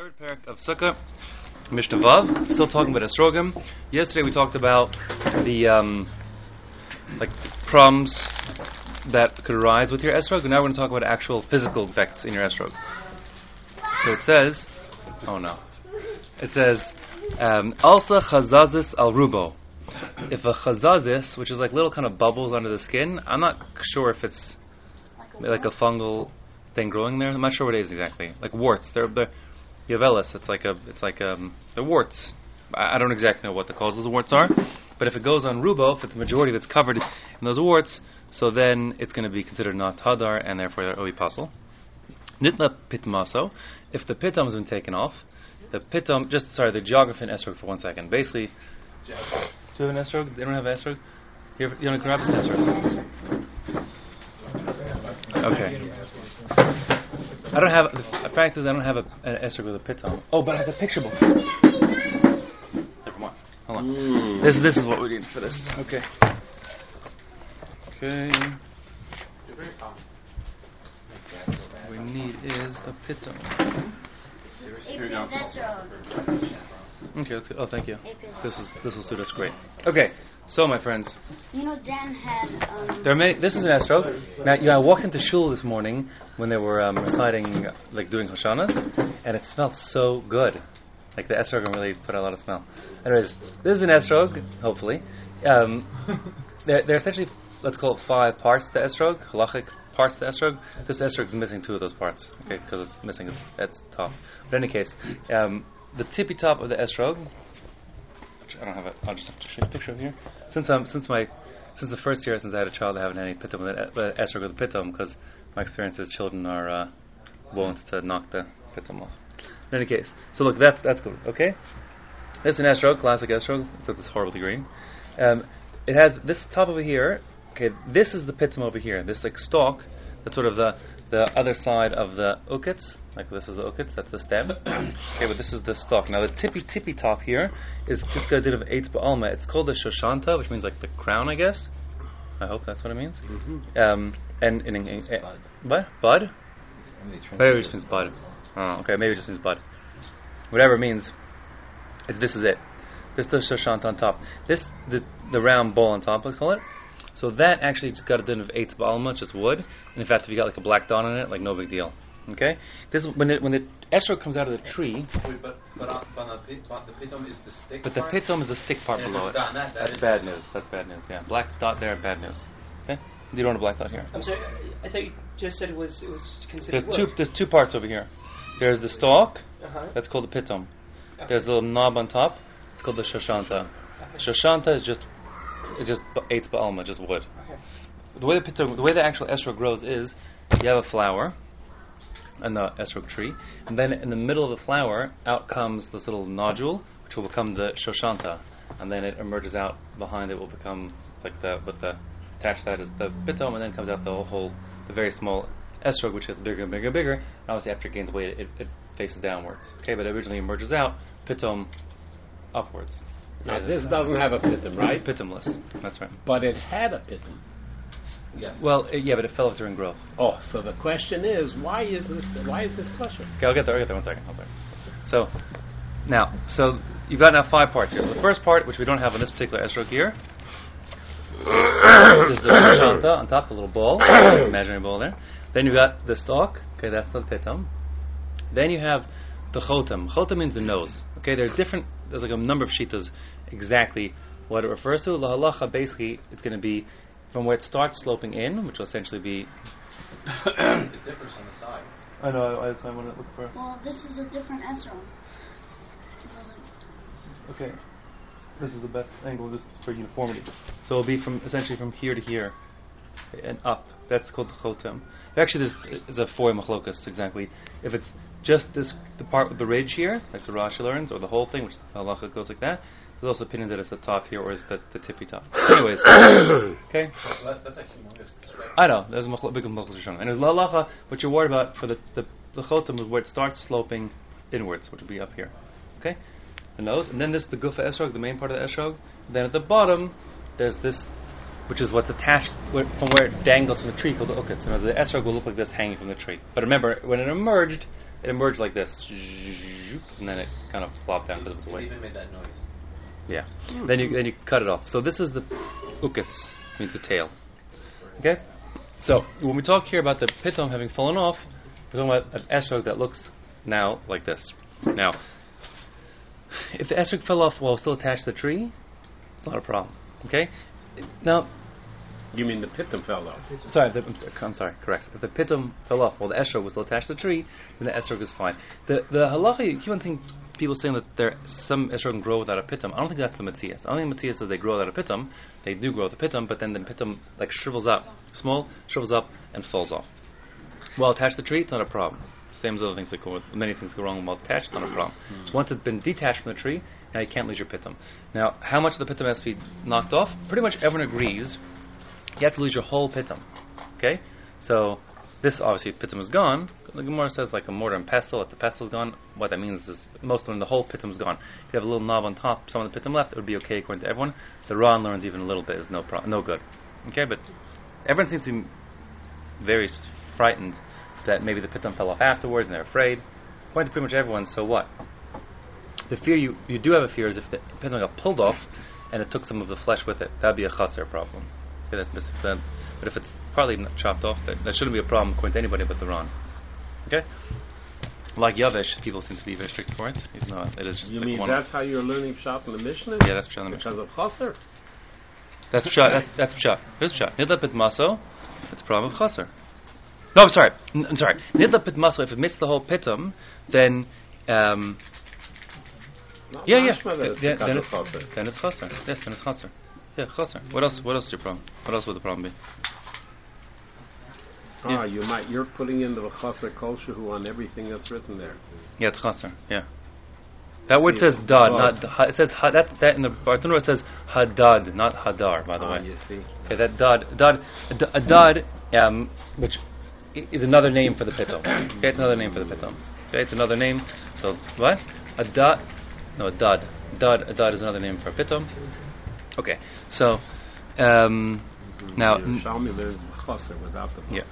third parak of Sukkah, Mishnah Vav. Still talking about Esrogim. Yesterday we talked about the um, like problems that could arise with your Esrog. And now we're going to talk about actual physical effects in your Esrog. So it says, oh no, it says um, Alsa chazazis al rubo. If a chazazis, which is like little kind of bubbles under the skin, I'm not sure if it's like a fungal thing growing there. I'm not sure what it is exactly. Like warts. They're, they're Yavelis. It's like a, it's like um, the warts. I, I don't exactly know what the causes of the warts are, but if it goes on rubo, if it's a majority that's covered in those warts, so then it's going to be considered not hadar, and therefore be posul. Nitla pitmaso. If the pitam has been taken off, the pitam. Just sorry, the geography in esrog for one second. Basically, do you have an esrog? They don't have esrog. You want to grab this esrog? Okay. I don't have. The fact is, I don't have a, an esrog with a pitam. Oh, but I have a picture book. Never mind. Hold on. Mm. This this is what we need for this. Okay. Okay. What we need is a pitam. Okay, let's go. Oh, thank you. This is this will suit us great. Okay, so my friends, You know, Dan had. Um, there are many. This is an esrog. Now, you know, I walked into shul this morning when they were um, reciting, like doing hoshanas, and it smelled so good. Like the esrog really put out a lot of smell. Anyways, this is an esrog. Hopefully, um, there, there are essentially let's call it five parts to esrog, halachic parts to esrog. This esrog is missing two of those parts, okay, because it's missing its, its top. But in any case, um, the tippy top of the esrog. I don't have it. I'll just have to show you a picture of here. Since I'm since my since the first year since I had a child, I haven't had any pitum with it, but esrog with the pitum because my experience is children are uh, wont to knock the pitum off. In any case, so look, that's that's good. Okay, that's an esrog, classic esrog. It's this horribly green. Um, it has this top over here. Okay, this is the pitum over here. This like stalk. That's sort of the the other side of the ukits. Like this is the ukits. That's the stem. okay, but this is the stalk. Now the tippy tippy top here is this guy did of eitz ba'alma. It's called the shoshanta, which means like the crown, I guess. I hope that's what it means. Um, and in, in, in, eh, what bud? Maybe it just means bud. Oh, okay, maybe it just means bud. Whatever it means, it, this is it. This is the shoshanta on top. This the the round ball on top. Let's call it. So that actually just got a din of eitz ba'alma, just wood. And in fact, if you got like a black dot on it, like no big deal. Okay, this when it, when the esrog comes out of the tree, Wait, but but, uh, but, uh, but the pitom is the stick. but the part? pitum is the stick part And below it. that- that That's bad bad. news. That's bad news. Yeah, black dot there, bad news. Okay, you don't want a black dot here. I'm sorry. I thought you just said it was it was considered. There's considered two. There's two parts over here. There's the stalk. Uh-huh. That's called the pitum. There's a little knob on top. It's called the shoshanta. Shoshanta is just it's just eitz ba'alma, just wood. Okay. The way the pitum, the way the actual esrog grows is you have a flower and the esrog tree, and then in the middle of the flower out comes this little nodule, which will become the shoshanta, and then it emerges out behind it will become like the with the attached to that is the pitum, and then comes out the whole the very small esrog, which gets bigger and bigger and bigger. And obviously, after it gains weight, it, it faces downwards. Okay, but it originally emerges out pitum upwards. Now, this doesn't have a pitum, right? It's pitumless. That's right. But it had a pitum. Yes. Well, it, yeah, but it fell off during growth. Oh, so the question is, why is this? Why is this question? Okay, I'll get there. I'll get there. One second. One second. So, now, so you've got now five parts here. So the first part, which we don't have on this particular esrog here, is the shanta on top, the little ball, imaginary ball there. Then you've got the stalk. Okay, that's the pitum. Then you have the chotam. Chotam means the nose. Okay, there are different. There's like a number of shitas exactly what it refers to. La halacha, basically, it's going to be from where it starts sloping in, which will essentially be. it differs on the side. I know. I, I want to look for. well, this is a different Ezra. Okay, this is the best angle just for uniformity. So it'll be from essentially from here to here and up. That's called the chotem. Actually, there's is a four machlokas exactly. If it's just this the part with the ridge here, like the Rashi learns, or the whole thing, which the halacha goes like that. There's also opinion that it's the top here or is the, the tippy top. Anyways, okay. So that's a humongous. I know there's a big machlokas Rishonim. and there's la halacha. What you're worried about for the the, the chotem is where it starts sloping inwards, which will be up here. Okay, the nose, and then this the gufa esrog, the main part of the esrog. Then at the bottom, there's this, which is what's attached where, from where it dangles from the tree called the ukit. So the esrog will look like this hanging from the tree. But remember, when it emerged, it emerged like this, and then it kind of flopped down because it was It weight. even made that noise. Yeah. Hmm. Then you then you cut it off. So this is the ukitz, means the tail. Okay. So when we talk here about the pitom having fallen off, we're talking about an esrog that looks now like this. Now, if the esrog fell off while still attached to the tree, it's not a problem. Okay. Now, You mean the pitum fell off? sorry, the, I'm, sorry, I'm sorry, correct. If the pitum fell off while the esrog was still attached to the tree, then the esrog is fine. The the halacha, you thinking people saying that there some esrog can grow without a pitum. I don't think that's the metzius. I don't think metzius says they grow without a pitum. They do grow with a pitum, but then the pitum like shrivels up, small, shrivels up and falls off. While attached to the tree, it's not a problem. Same as other things that go with many things go wrong while attached, not a problem. Hmm. Once it's been detached from the tree, now you can't lose your pitum. Now, how much of the pitum has to be knocked off? Pretty much everyone agrees you have to lose your whole pitum. Okay? So, this obviously, pitum is gone. The Gemara says like a mortar and pestle. If the pestle is gone, what that means is most of the whole pitum is gone. If you have a little knob on top, some of the pitum left, it would be okay according to everyone. The Ron learns even a little bit is no pro- no good. Okay, but everyone seems to be very frightened that maybe the pitum fell off afterwards and they're afraid. According to pretty much everyone, so what? The fear you, you do have a fear is if the pitum got pulled off and it took some of the flesh with it, that'd be a chaser problem. Okay, that's specific then. But if it's partly chopped off, that, that shouldn't be a problem according to anybody but the Ron. Okay? Like Yavesh, people seem to be very strict for it. Even though it is just You like mean that's how you're learning Pshat in the Mishnah? Yeah, that's Pshat in the Mishnah. Because of Chaser? That's pshat. That's that's pshat. Here's pshat. Nidla pit maso. It's a problem of chaser. No, I'm sorry. N- I'm sorry. Nidla pit maso. If it missed the whole pitum, then um, yeah, yeah. Then, because then of it's then it's chaser. Yes, then it's chaser. Yeah, chaser. What else? What else is your problem? What else would the problem be? Ah, you might. You're putting into the Chaser Kolshahu on everything that's written there. Yeah, it's chaser. Yeah. That word says dad, dad. not ha- it says ha- that that in the Bartanura it says hadad, not hadar. By the Ah, way. you see. Okay, that dad, dad, a dad, um, which is another name for the pitom. Okay, it's another name for the pitom. Okay, it's another name. So what? A dad, no, a dad, dad, a dad is another name for pitom. Okay, so um, now, n- Yerushalmi learns Chaser without the yeah.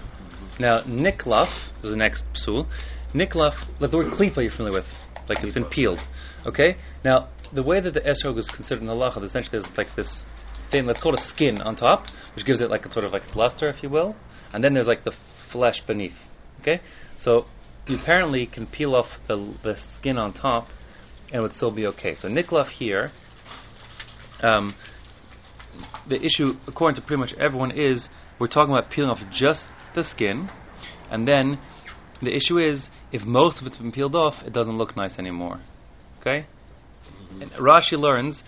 Now niklaf is the next psul. Niklaf, like the word klipa you're familiar with, like it's been peeled. Okay. Now the way that the esrog is considered in the halacha, essentially there's like this thing let's call it a skin on top, which gives it like a sort of like a luster, if you will, and then there's like the flesh beneath. Okay. So you apparently can peel off the the skin on top, and it would still be okay. So niklaf here. Um, the issue, according to pretty much everyone, is we're talking about peeling off just the skin, and then the issue is if most of it's been peeled off, it doesn't look nice anymore. Okay, and Rashi learns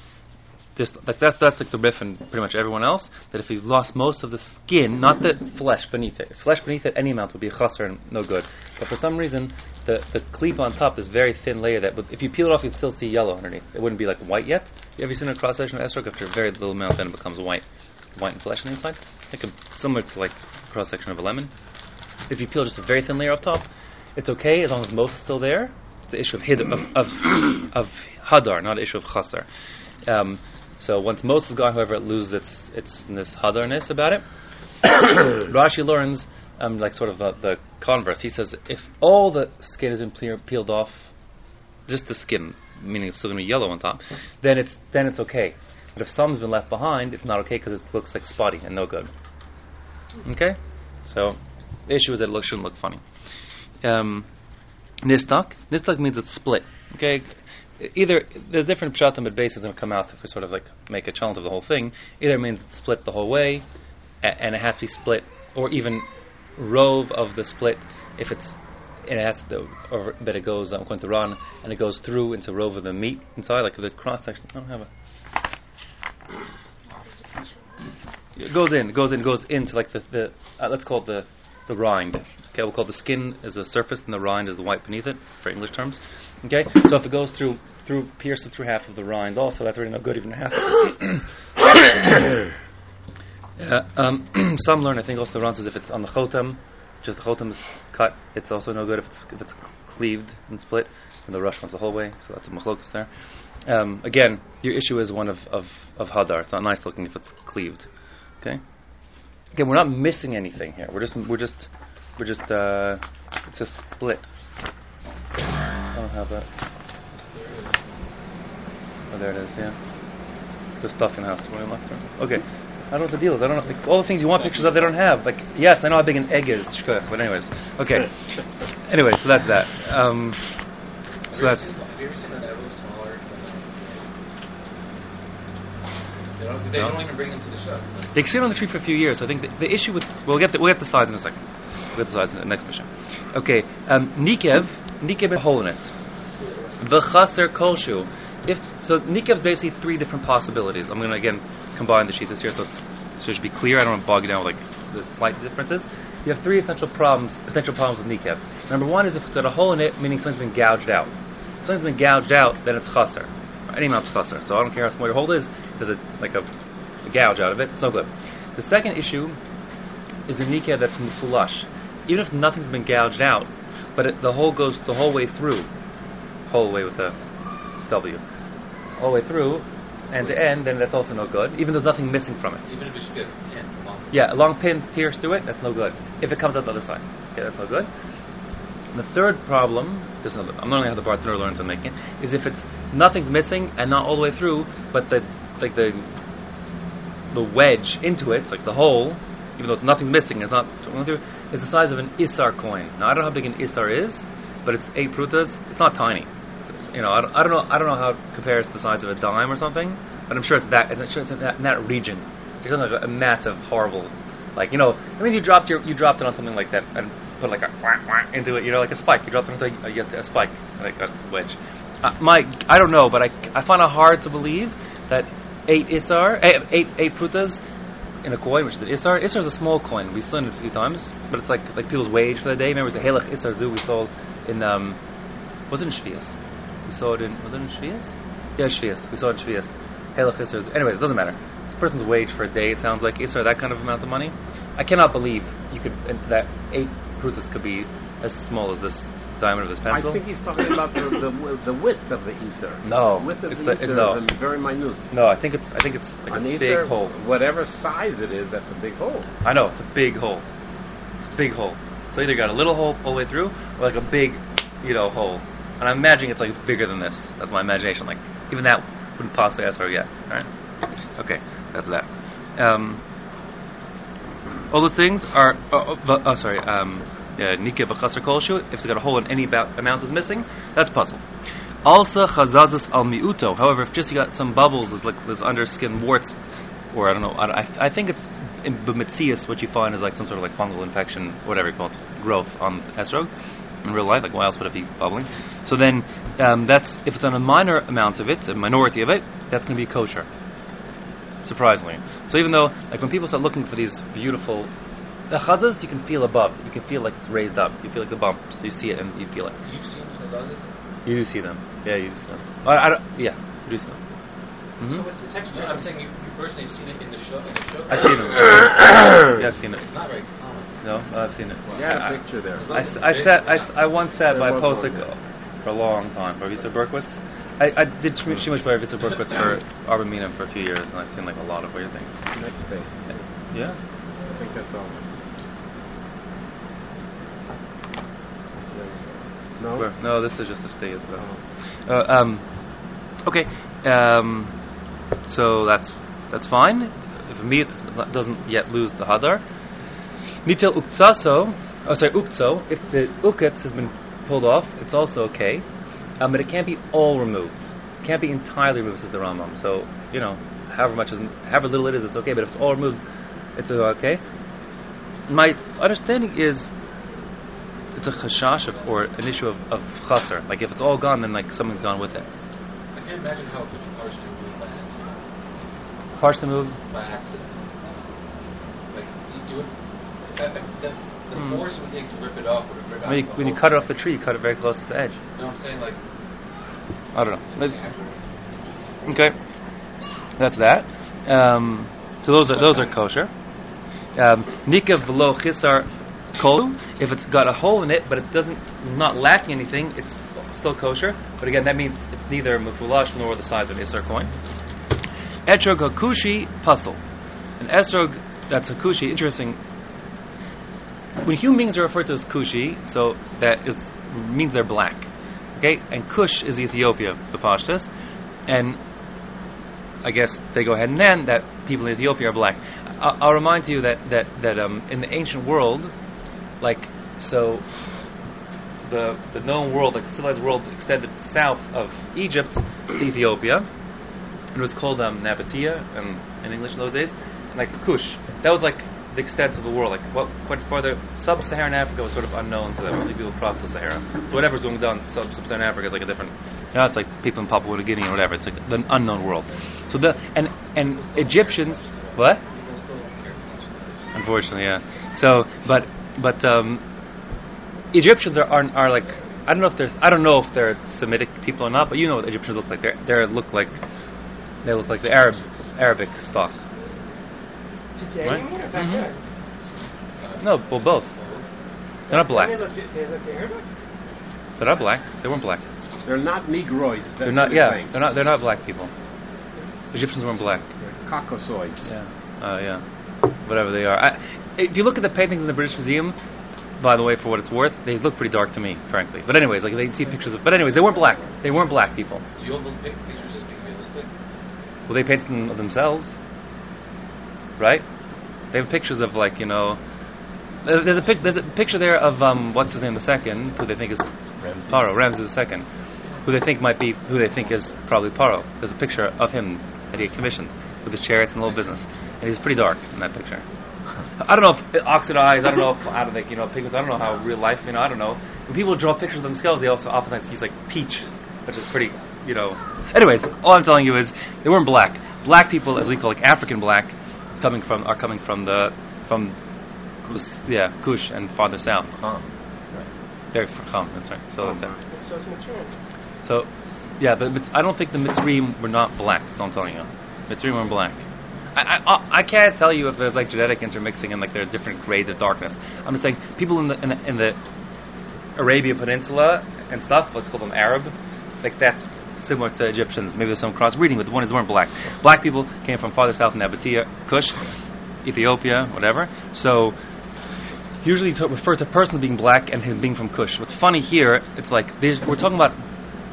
this like that's that's like the Rif and pretty much everyone else that if you've lost most of the skin, not the flesh beneath it, flesh beneath it any amount would be chaser and no good. But for some reason, the the cleep on top is very thin layer that if you peel it off, you'd still see yellow underneath. It wouldn't be like white yet. You ever seen a cross section of esrog after a very little amount, then it becomes white, white and flesh on the inside, like a, similar to like cross section of a lemon. If you peel just a very thin layer off top, it's okay as long as most is still there. It's an issue of hid of of, of hadar, not an issue of chasar. Um, so once most is gone, however, it loses its its this hadarness about it. Rashi learns um, like sort of the, the converse. He says if all the skin has been peeled off, just the skin, meaning it's still going to be yellow on top, then it's then it's okay. But if some's been left behind, it's not okay because it looks like spotty and no good. Okay, so the issue is that it look, shouldn't look funny. Um, nistak, nistak means it's split. Okay, either there's different pshatim but bases that come out if we sort of like make a challenge of the whole thing. Either it means it's split the whole way, a- and it has to be split, or even rove of the split if it's and it has to, or that it goes um, according to Ron, and it goes through into rove of the meat inside, like the cross section. I don't have a. It goes in, it goes in, it goes into like the, the uh, let's call it the the rind. Okay, we'll call the skin is the surface and the rind is the white beneath it for English terms. Okay, so if it goes through through pierces through half of the rind, also that's really no good, even half. Uh, um, some learn, I think, also the Ron says if it's on the chotam, just the chotam is cut, it's also no good if it's if it's cleaved and split. And the rush runs the whole way, so that's a machlokas there. Um, again, your issue is one of, of, of hadar. It's not nice looking if it's cleaved. Okay. Again, we're not missing anything here. We're just we're just we're just uh, it's a split. Have that. Oh, there it is. Yeah. The stuff in house. Left her. Okay. I don't know what the deal is. I don't know. Like, all the things you want pictures of, they don't have. Like, yes, I know how big an egg is. But anyways, okay. anyway, so that's that. Um, so that's Have you ever seen an ever smaller than a They don't, they No. don't even bring them to the show. they sit on the tree for a few years. I think the, the issue with we'll get the, we'll get the size in a second. We'll the next mishnah. Okay, um, Nikev, Nikev a hole in it. The chaser kolshu. If so, Nikev's basically three different possibilities. I'm going to again combine the sheet this year, so it's so it should be clear. I don't want to bog you down with like the slight differences. You have three essential problems, potential problems with Nikev. Number one is if it's got a hole in it, meaning something's been gouged out. If something's been gouged out, then it's chaser. Any amount's chaser. So I don't care how small your hole is. There's a like a, a gouge out of it. It's no good. The second issue is a Nikev that's mufulash. Even if nothing's been gouged out, but it, the hole goes the whole way through, whole way with a W, whole way through, and to end, then that's also no good. Even though there's nothing missing from it. Even if it's good. Yeah, long. Yeah, a long pin pierced through it, that's no good. If it comes out the other side, okay, that's no good. And the third problem, this is another, I'm to have the bartender learn to making it, is if it's nothing's missing and not all the way through, but the like the the wedge into it, like the hole, even though it's nothing's missing, it's not is the size of an Isar coin. Now I don't know how big an Isar is, but it's eight prutas. It's not tiny. It's, you know, I don't, I don't know. I don't know how it compares to the size of a dime or something, but I'm sure it's that. I'm sure it's in that, in that region. It's something like a, massive, horrible, like you know, it means you dropped your you dropped it on something like that and put like a into it. You know, like a spike. You dropped it into a, you get a spike, like a wedge. Uh, my, I don't know, but I, I find it hard to believe that eight isar, eight, eight, eight prutas in a coin, which is an isar. Isar is a small coin. We saw it a few times, but it's like like people's wage for the day. Remember, it's a helach isar zu we sold in um, was it in Shvias? We saw it in was it in Shvias? Yeah, Shvias. We saw it in Shvias. Helach isar. Anyways, it doesn't matter. It's a person's wage for a day. It sounds like isar that kind of amount of money. I cannot believe you could that eight prutas could be as small as this diameter of this I think he's talking about the, the, the width of the Isar. No, the width of it's the the- Isar no. is very minute. No, I think it's I think it's like An a big hole. whatever size it is, that's a big hole. I know it's a big hole. It's a big hole. So either got a little hole all the way through, or like a big, you know, hole. And I'm imagining it's like bigger than this. That's my imagination. Like even that wouldn't possibly ask for yet. All right. Okay, that's that. Um, all those things are. Oh, oh, oh sorry. Um, yeah, Nika v'chaser kolshu. If it's got a hole and any amount is missing, that's posul. Also chazazas al miuto. However, if just you got some bubbles, there's like there's under skin warts, or I don't know. I, I, I think it's in B'mitzias what you find is like some sort of like fungal infection, whatever you call it, growth on esrog in real life. Like why else would it be bubbling? So then um, that's if it's on a minor amount of it, a minority of it, that's going to be kosher. Surprisingly, so even though like when people start looking for these beautiful the chazas, you can feel above. You can feel like it's raised up. You feel like the bumps. You see it and you feel it. You've seen Chazazes? You do see them. Yeah, you see them. I, I don't, yeah, you do see them. So hmm what's the texture? I'm saying you, you personally have seen it in the show. In the show. I've seen them. yeah, I've seen It's not very common. No, I've seen it. Yeah, I, a picture there. I, s- I sat. I, s- I once sat by There was post one ago for a long time for Vitsa Berkowitz. I, I did sh- Shemush by Vitsa Berkowitz for Arba Minim for a few years, and I've seen like a lot of weird things. Next day. Yeah. I think I saw it. No? Where? No, this is just a state. But, Oh. uh, um, okay. Um, so that's that's fine. If a meat doesn't yet lose the hadar, nitel uktsaso. Oh, sorry, uktso. If the uketz has been pulled off, it's also okay, um, but it can't be all removed. It can't be entirely removed, says the Rambam. So you know, however much is, however little it is, it's okay. But if it's all removed, it's okay. My understanding is it's a chashash of, or an issue of, of chaser. Like if it's all gone, then like something's gone with it. I can't imagine how it could be partially removed by accident. Partially moved. By accident. Like you, would. The the Hmm. force would take to rip it off would have ripped When you, when you cut it off the tree, you cut it very close to the edge. You know what I'm saying? Like. I don't know. Actually- Okay, that's that. Um, so those are those are kosher. Um, velo chisar kolu. If it's got a hole in it, but it doesn't not lacking anything, it's still kosher. But again, that means it's neither mufulash nor the size of isar coin. Etrog hakushi posul. An esrog that's hakushi. Interesting. When human beings are referred to as kushi, so that is, means they're black. Okay, and Kush is Ethiopia, the Pashtas, and I guess they go ahead and then that people in Ethiopia are black. I'll, I'll remind you that that that um, in the ancient world, like so, the the known world, like the civilized world, extended south of Egypt to Ethiopia. It was called um, Nabatea in, in English in those days, like Kush. That was like the extent of the world. Like what quite farther, sub-Saharan Africa was sort of unknown to them. Only people across the Sahara. So whatever's going sub- sub-Saharan Africa is like a different. You know, it's like people in Papua New Guinea or whatever. It's like the unknown world. So the and and Egyptians, what? Unfortunately, yeah. So, but but um, Egyptians are, are are like I don't know if there's I don't know if they're Semitic people or not, but you know what Egyptians look like. They're they look like they look like the Arab Arabic stock. Today, Right. you mean, or back Mhm. No, well both. They're not black. They looked, they looked Arabic? They're not black. They weren't black. They're not Negroids. That's they're not. what Yeah, saying. they're not. They're not black people. Egyptians weren't black. They're Caucasoids. Yeah. Uh, yeah. Whatever they are. I, if you look at the paintings in the British Museum, by the way, for what it's worth, they look pretty dark to me, frankly. But anyways, like they see pictures of. But anyways, they weren't black. They weren't black people. Do you those pic- pictures as being realistic? Well, they painted them themselves, right? They have pictures of like you know. There's a pic, there's a picture there of um, what's his name the second, who they think is Paro, Ramses the second, who they think might be who they think is probably Paro. There's a picture of him that he had commissioned with his chariots and little business, and he's pretty dark in that picture. I don't know if it oxidized. I don't know if I don't think you know pigments. I don't know how real life. You know, I don't know. When people draw pictures of themselves, they also oftentimes use like peach, which is pretty. You know. Anyways, all I'm telling you is they weren't black. Black people, as we call like African black, coming from are coming from the from the, yeah Kush and farther south. They're from Kham, that's right. So that's it. So. So, yeah, but, but I don't think the Mitzrayim were not black. That's all I'm telling you. Mitzrayim were black. I, I, uh, I can't tell you if there's like genetic intermixing and like there are different grades of darkness. I'm just saying people in the in the, in the Arabia Peninsula and stuff. Let's call them Arab. Like that's similar to Egyptians. Maybe there's some crossbreeding, but the ones that weren't black. Black people came from farther south in Nabatea, Kush, Ethiopia, whatever. So usually to refer to a person being black and him being from Kush. What's funny here, it's like we're talking about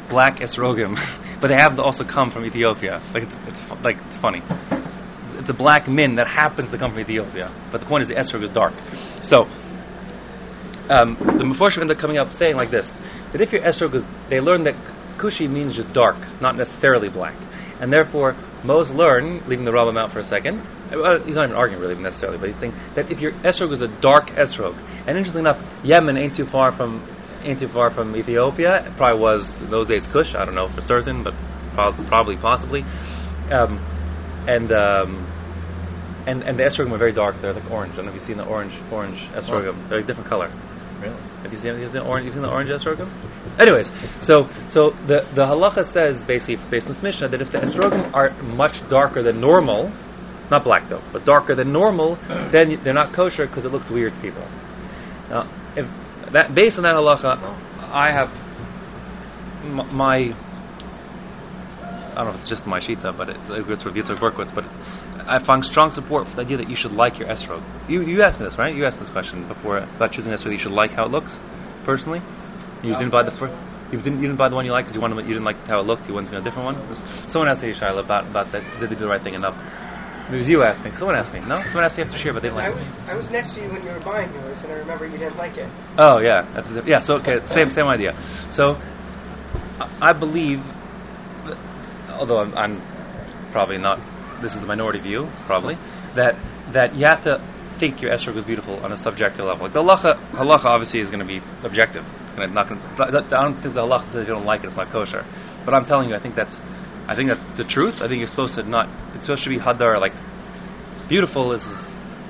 black esrogim, but they have also come from Ethiopia. Like it's, it's like it's funny. It's a black min that happens to come from Ethiopia, but the point is the esrog is dark. So um, the Meforshim end up coming up saying like this: that if your esrog is, they learn that Kushi means just dark, not necessarily black, and therefore most learn, leaving the Rambam out for a second. He's not even arguing really necessarily, but he's saying that if your esrog is a dark esrog, and interestingly enough, Yemen ain't too far from ain't too far from Ethiopia. It probably was in those days Kush. I don't know for certain, but prob- probably possibly. Um, and um, and and the esrogim are very dark. They're like orange. I don't know if you've seen the orange orange esrogim. They're a different color. Really? Have you seen, have you seen the orange? You've seen the orange esrogim? Anyways, so so the the halacha says basically based on this mishnah that if the esrogim are much darker than normal, not black though, but darker than normal, then they're not kosher because it looks weird to people. Now, if that based on that halacha, I have m- my I don't know if it's just my shita, but it, it's for Yitzhak Berkowitz, but I find strong support for the idea that you should like your esrog. You you asked me this, right? You asked this question before about choosing esrog. You should like how it looks, personally. You didn't buy the first. You didn't, you didn't buy the one you liked because you wanted you didn't like how it looked. You wanted to get a different one. Someone asked me, Shaila, about about that. Did they do the right thing enough? It was you asked me. Someone asked me. No, someone asked me after share, but they didn't I, like it. I was next to you when you were buying yours, and I remember you didn't like it. Oh yeah, that's a, yeah. So okay, same same idea. So I I believe, that, although I'm, I'm probably not, this is the minority view probably that that you have to think your esrog is beautiful on a subjective level. Like the halacha, halacha obviously is going to be objective. It's gonna, not to I don't think the halacha says if you don't like it, it's not kosher. But I'm telling you, I think that's, I think that's the truth. I think you're supposed to not. It's supposed to be hadar like beautiful is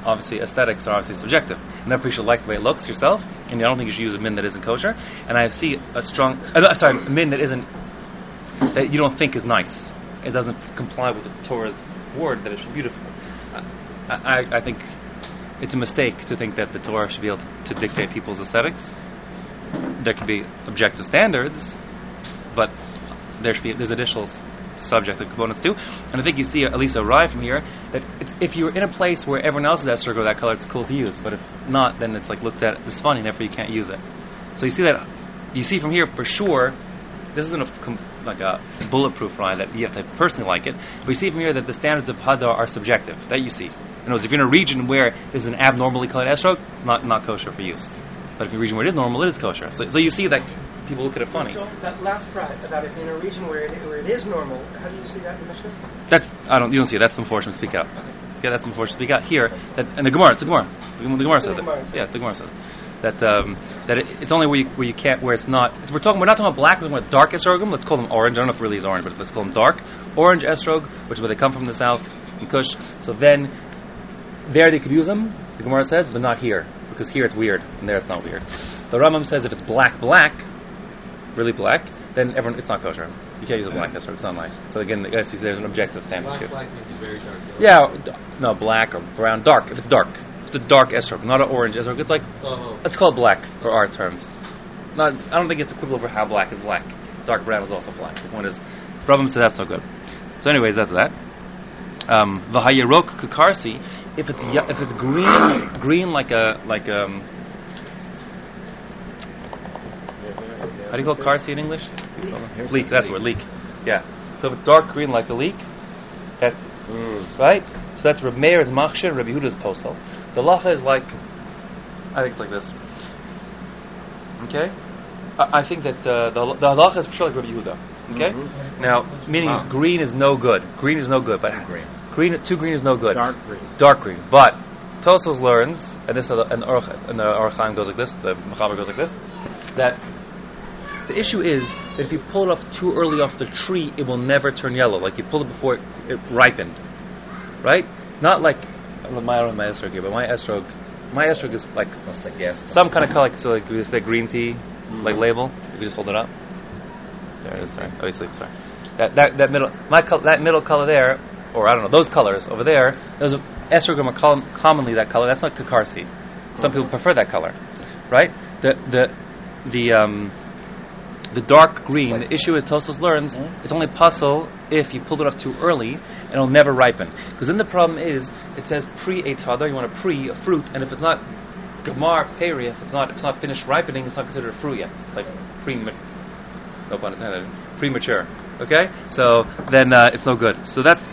obviously aesthetics are obviously subjective, and you should like the way it looks yourself. And I don't think you should use a min that isn't kosher. And I see a strong, uh, sorry, a min that isn't that you don't think is nice. It doesn't comply with the Torah's word that it should be beautiful. I, I, I think it's a mistake to think that the Torah should be able to, to dictate people's aesthetics. There could be objective standards, but there should be there's additional s- subjective components too. And I think you see at least a ride from here that it's, if you're in a place where everyone else is esrog that color, it's cool to use. But if not, then it's like looked at as funny, therefore you can't use it. So you see that you see from here for sure this isn't a like a bulletproof line that you have to personally like it. We see from here that the standards of hadar are subjective. That you see. In other words, if you're in a region where there's an abnormally colored esrog, not not kosher for use. But if you're in a region where it is normal, it is kosher. So, so you see that people look at it funny. So that last part about it in a region where it, where it is normal, how do you see that in the Mishnah? That's I don't you don't see it. That's the Meforshim speak out. Yeah, that's the Meforshim speak out here. That, and the Gemara, it's the Gemara. The, Gemara- the Gemara says The it. Gemara says Yeah, the Gemara says it. that um, that it, it's only where you, where you can't where it's not. It's, we're talking. We're not talking about black. We're talking about dark esrogim. Let's call them orange. I don't know if it really is orange, but let's call them dark orange esrog, which is where they come from the south in Kush. So then there they could use them. The Gemara says, but not here because here it's weird and there it's not weird. The Rambam says if it's black black, really black, then everyone it's not kosher. You can't use a black esrog. It's not nice. So again, see there's an objective standard Black, too. black means very dark. yellow. Yeah, no, black or brown, dark. If it's dark, if it's a dark esrog, not an orange esrog. It's like Oh, it's called black for our terms. Not, I don't think it's equivalent for how black is black. Dark brown is also black. The point is, Rambam said that's no good. So, anyways, that's that. Um, kakarsi. If it's if it's green, green like a like um. How do you call karsi in English? Leek. That's what leek. Yeah. So if it's dark green like the leek, that's right? So that's Reb Meir's machshir, Reb Yehuda's posel. The lacha is like, I think it's like this. Okay? I, I think that uh, the, the halacha is pure like Rabbi Yehuda. Okay? Mhm. Now, meaning Wow. green is no good. Green is no good. But Green. green, two green is no good. Dark green. Dark green. But Tosfos learns, and this and the Orach- and the Orachaim goes like this, the Mechaber goes like this, that the issue is that if you pull it off too early off the tree, it will never turn yellow. Like you pull it before it, it ripened, right? Not like I don't know my I my esrog here, but my esrog, my esrog is like some kind of color, like, so like this that green tea, like label. If you just hold it up, there it is. Sorry, oh, you sleep. Sorry. That that that middle my col- that middle color there, or I don't know those colors over there. Those are esrogim are com- commonly that color. That's not kakarsi. Some people prefer that color, right? The the the um the dark green. The issue is Tosfos learns it's only posul if you pull it off too early, and it'll never ripen. Because then the problem is it says pre etadar. You want a pre a fruit, and if it's not gemar peri, if it's not if it's not finished ripening, it's not considered a fruit yet. It's like pre no pun intended premature. Okay, so then uh, it's no good. So that's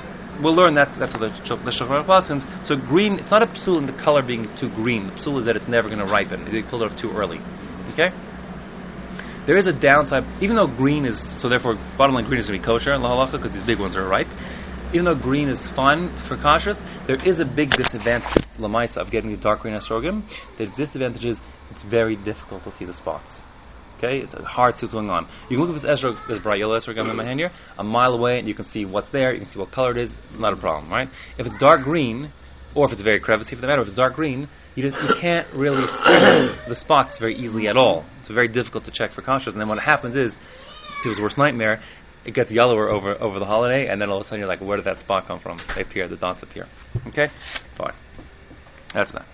we'll learn that that's what the the Shachar Paskins. So green, it's not a psul in the color being too green. The psul is that it's never going to ripen. You pulled it off too early. Okay. There is a downside, even though green is so. Therefore, bottom line, green is going to be kosher in la halacha because these big ones are ripe. Even though green is fun for kashrus, there is a big disadvantage lamaisa of getting these dark green esrogim. The disadvantage is it's very difficult to see the spots. Okay, it's hard to see what's going on. You can look at this esrog, this bright yellow esrog in my hand here, a mile away, and you can see what's there. You can see what color it is. It's not a problem, right? If it's dark green, or if it's very crevicey for the matter, if it's dark green, you just you can't really see the spots very easily at all. It's very difficult to check for conscious. And then what happens is, people's worst nightmare, it gets yellower over over the holiday, and then all of a sudden you're like, where did that spot come from? They appear, the dots appear. Okay, fine. That's that.